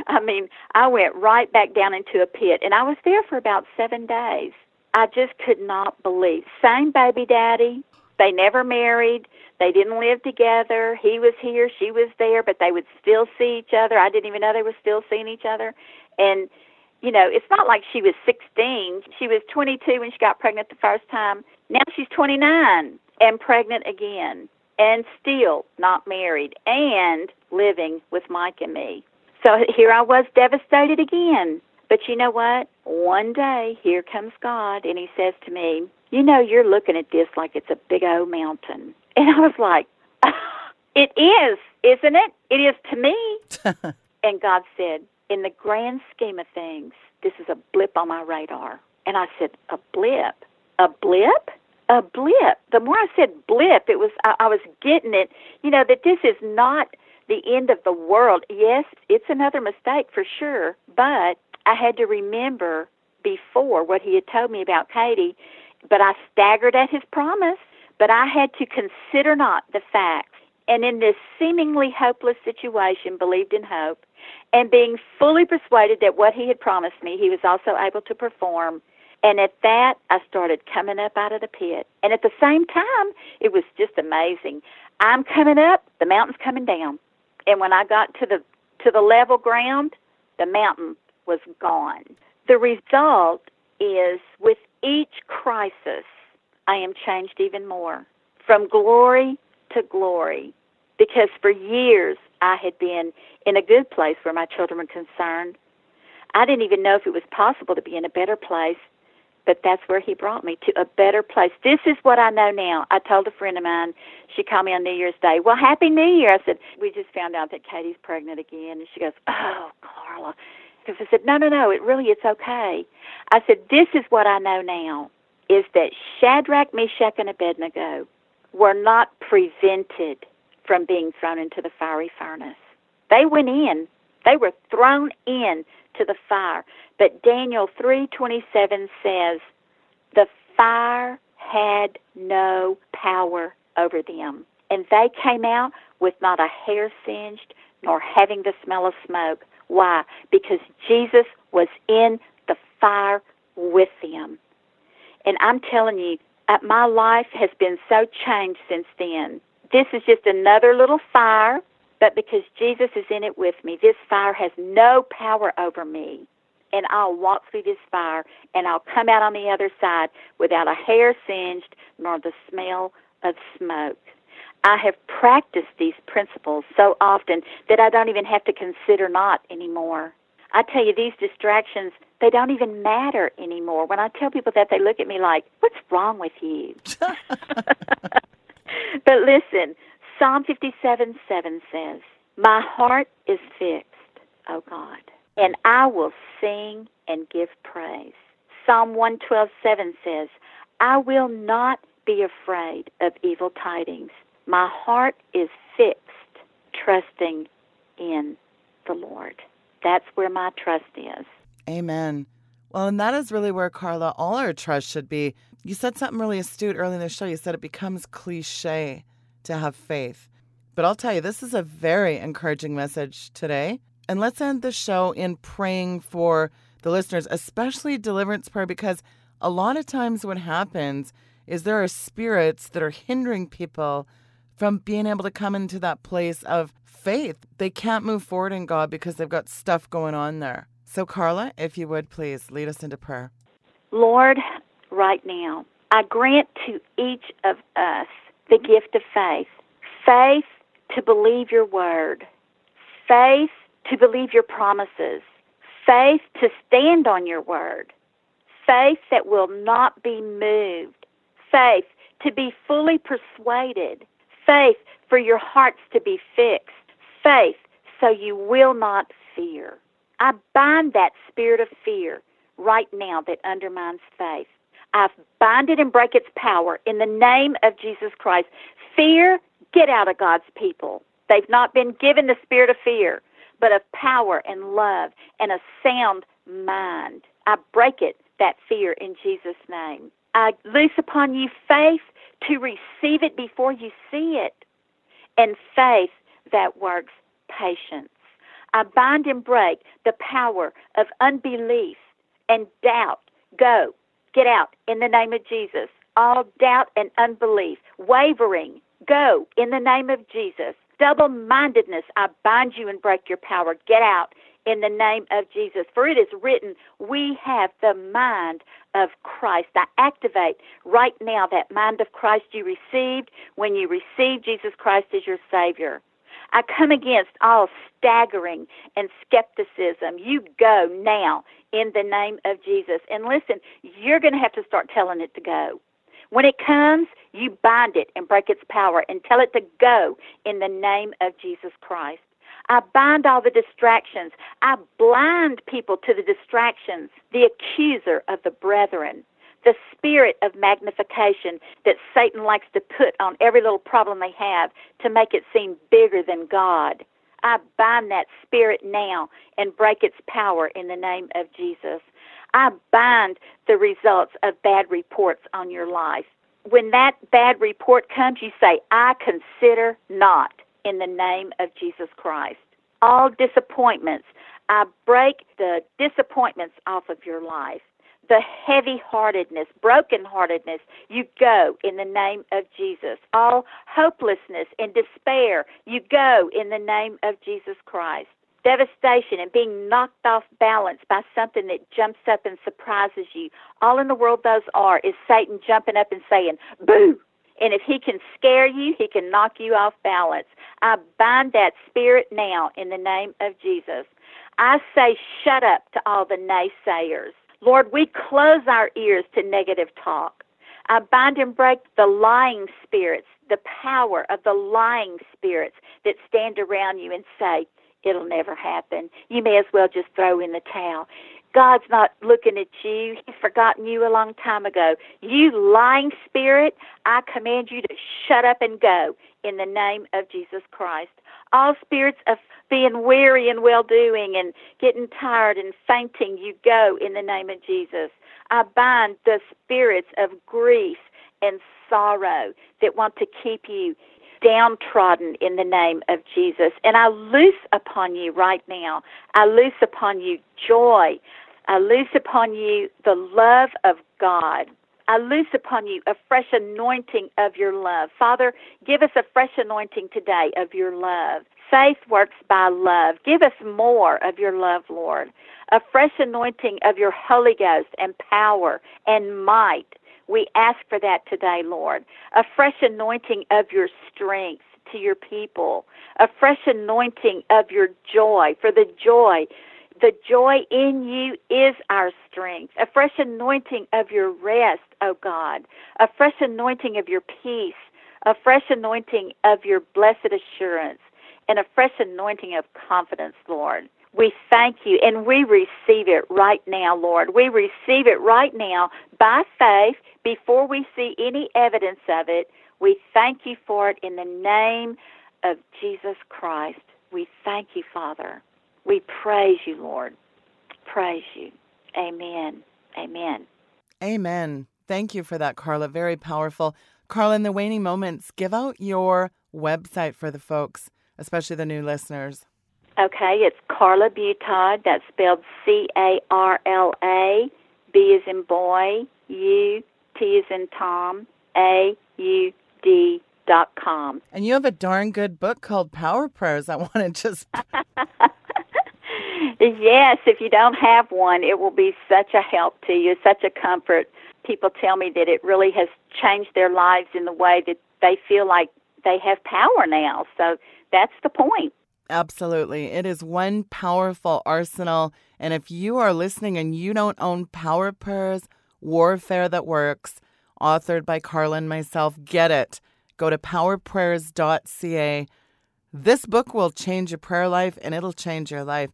*laughs* I mean, I went right back down into a pit, and I was there for about seven days. I just could not believe. Same baby daddy. They never married. They didn't live together. He was here, she was there, but they would still see each other. I didn't even know they were still seeing each other. And you know, it's not like she was 16. She was 22 when she got pregnant the first time. Now she's 29 and pregnant again and still not married and living with Mike and me. So here I was devastated again. But you know what? One day, here comes God, and He says to me, You know, you're looking at this like it's a big old mountain. *laughs* And I was like, *laughs* It is, isn't it? It is to me. *laughs* and God said, in the grand scheme of things, this is a blip on my radar. And I said, a blip? A blip? A blip. The more I said blip, it was I, I was getting it, you know, that this is not the end of the world. Yes, it's another mistake for sure, but I had to remember before what he had told me about Katie, but I staggered at his promise, but I had to consider not the facts. And in this seemingly hopeless situation, believed in hope and being fully persuaded that what he had promised me, he was also able to perform. And at that, I started coming up out of the pit. And at the same time, it was just amazing. I'm coming up, the mountain's coming down. And when I got to the to the level ground, the mountain was gone. The result is with each crisis, I am changed even more from glory to glory. Because for years I had been in a good place where my children were concerned. I didn't even know if it was possible to be in a better place, but that's where he brought me to a better place. This is what I know now. I told a friend of mine, she called me on New Year's Day. Well, Happy New Year. I said, We just found out that Katie's pregnant again. And she goes, Oh, Carla. Because I said, No, no, no, it really it's okay. I said, This is what I know now is that Shadrach, Meshach, and Abednego were not prevented from being thrown into the fiery furnace. They went in. They were thrown in to the fire. But Daniel 3:27 says, "The fire had no power over them, and they came out with not a hair singed nor having the smell of smoke." Why? Because Jesus was in the fire with them. And I'm telling you, uh, my life has been so changed since then this is just another little fire, but because Jesus is in it with me, this fire has no power over me. and I'll walk through this fire and I'll come out on the other side without a hair singed nor the smell of smoke. I have practiced these principles so often that I don't even have to consider not anymore. I tell you, these distractions, they don't even matter anymore. When I tell people that, they look at me like, what's wrong with you? *laughs* but listen, Psalm 57 7 says, My heart is fixed, O God, and I will sing and give praise. Psalm 112 7 says, I will not be afraid of evil tidings my heart is fixed, trusting in the Lord. That's where my trust is. Amen. Well, and that is really where, Carla, all our trust should be. You said something really astute early in the show. You said it becomes cliche to have faith. But I'll tell you, this is a very encouraging message today. And let's end the show in praying for the listeners, especially deliverance prayer, because a lot of times what happens is there are spirits that are hindering people from being able to come into that place of faith. They can't move forward in God because they've got stuff going on there. So, Carla, if you would please lead us into prayer. Lord, right now, I grant to each of us the gift of faith. Faith to believe your word, faith to believe your promises, faith to stand on your word, faith that will not be moved, faith to be fully persuaded. Faith for your hearts to be fixed, faith so you will not fear. I bind that spirit of fear right now that undermines faith. I bind it and break its power in the name of Jesus Christ. Fear, get out of God's people. They've not been given the spirit of fear, but of power and love and a sound mind. I break it, that fear, in Jesus' name. I loose upon you faith to receive it before you see it, and faith that works patience. I bind and break the power of unbelief and doubt. Go, get out in the name of Jesus. All doubt and unbelief, wavering, go in the name of Jesus. Double mindedness, I bind you and break your power. Get out in the name of Jesus. For it is written, we have the mind of Christ. I activate right now that mind of Christ you received when you received Jesus Christ as your Savior. I come against all staggering and skepticism. You go now in the name of Jesus. And listen, you're going to have to start telling it to go. When it comes, you bind it and break its power and tell it to go in the name of Jesus Christ. I bind all the distractions. I blind people to the distractions, the accuser of the brethren, the spirit of magnification that Satan likes to put on every little problem they have to make it seem bigger than God. I bind that spirit now and break its power in the name of Jesus. I bind the results of bad reports on your life. When that bad report comes, you say, I consider not in the name of Jesus Christ. All disappointments, I break the disappointments off of your life. The heavy heartedness, broken heartedness, you go in the name of Jesus. All hopelessness and despair, you go in the name of Jesus Christ. Devastation and being knocked off balance by something that jumps up and surprises you. All in the world those are is Satan jumping up and saying, Boo! And if he can scare you, he can knock you off balance. I bind that spirit now in the name of Jesus. I say, shut up to all the naysayers. Lord, we close our ears to negative talk. I bind and break the lying spirits, the power of the lying spirits that stand around you and say, it'll never happen. You may as well just throw in the towel. God's not looking at you. He's forgotten you a long time ago. You lying spirit, I command you to shut up and go in the name of Jesus Christ. All spirits of being weary and well doing and getting tired and fainting, you go in the name of Jesus. I bind the spirits of grief and sorrow that want to keep you downtrodden in the name of Jesus. And I loose upon you right now, I loose upon you joy. I loose upon you the love of God. I loose upon you a fresh anointing of your love. Father, give us a fresh anointing today of your love. Faith works by love. Give us more of your love, Lord. a fresh anointing of your Holy Ghost and power and might. We ask for that today, Lord. A fresh anointing of your strength to your people, a fresh anointing of your joy, for the joy. The joy in you is our strength. A fresh anointing of your rest, O oh God. A fresh anointing of your peace. A fresh anointing of your blessed assurance. And a fresh anointing of confidence, Lord. We thank you and we receive it right now, Lord. We receive it right now by faith before we see any evidence of it. We thank you for it in the name of Jesus Christ. We thank you, Father. We praise you, Lord. Praise you. Amen. Amen. Amen. Thank you for that, Carla. Very powerful. Carla, in the waning moments, give out your website for the folks, especially the new listeners. Okay, it's Carla Butaud. That's spelled C A R L A. B is in boy. U T is in Tom. A U D dot com. And you have a darn good book called Power Prayers. I *laughs* want to just. *laughs* yes, if you don't have one, it will be such a help to you, such a comfort. People tell me that it really has changed their lives in the way that they feel like they have power now. So that's the point. Absolutely. It is one powerful arsenal. And if you are listening and you don't own Power Prayers, Warfare That Works, authored by Carla and myself, get it. Go to powerprayers.ca. This book will change your prayer life and it'll change your life.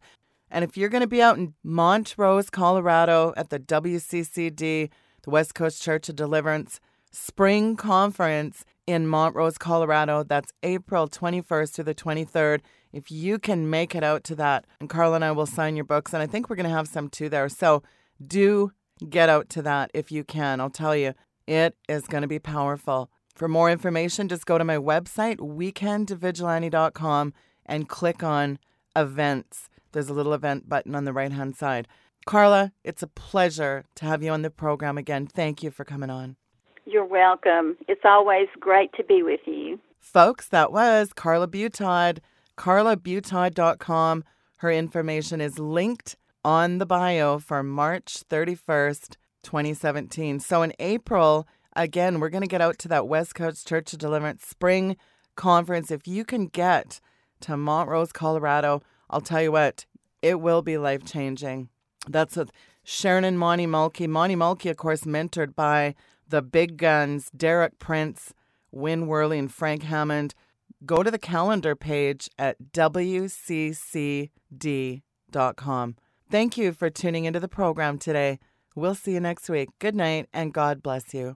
And if you're going to be out in Montrose, Colorado at the WCCD, the West Coast Church of Deliverance Spring Conference in Montrose, Colorado, that's April 21st to the 23rd if you can make it out to that, and Carl and I will sign your books, and I think we're going to have some too there. So do get out to that if you can. I'll tell you, it is going to be powerful. For more information, just go to my website, weekendvigilante.com, and click on events. There's a little event button on the right hand side. Carla, it's a pleasure to have you on the program again. Thank you for coming on. You're welcome. It's always great to be with you. Folks, that was Carla Butaud carlabutaud.com. Her information is linked on the bio for March 31st, 2017. So in April, again, we're going to get out to that West Coast Church of Deliverance Spring Conference. If you can get to Montrose, Colorado, I'll tell you what, it will be life changing. That's with Sharon and Monty Mulkey. Monty Mulkey, of course, mentored by the big guns, Derek Prince, Win Worley, and Frank Hammond go to the calendar page at wccd.com. Thank you for tuning into the program today. We'll see you next week. Good night and God bless you.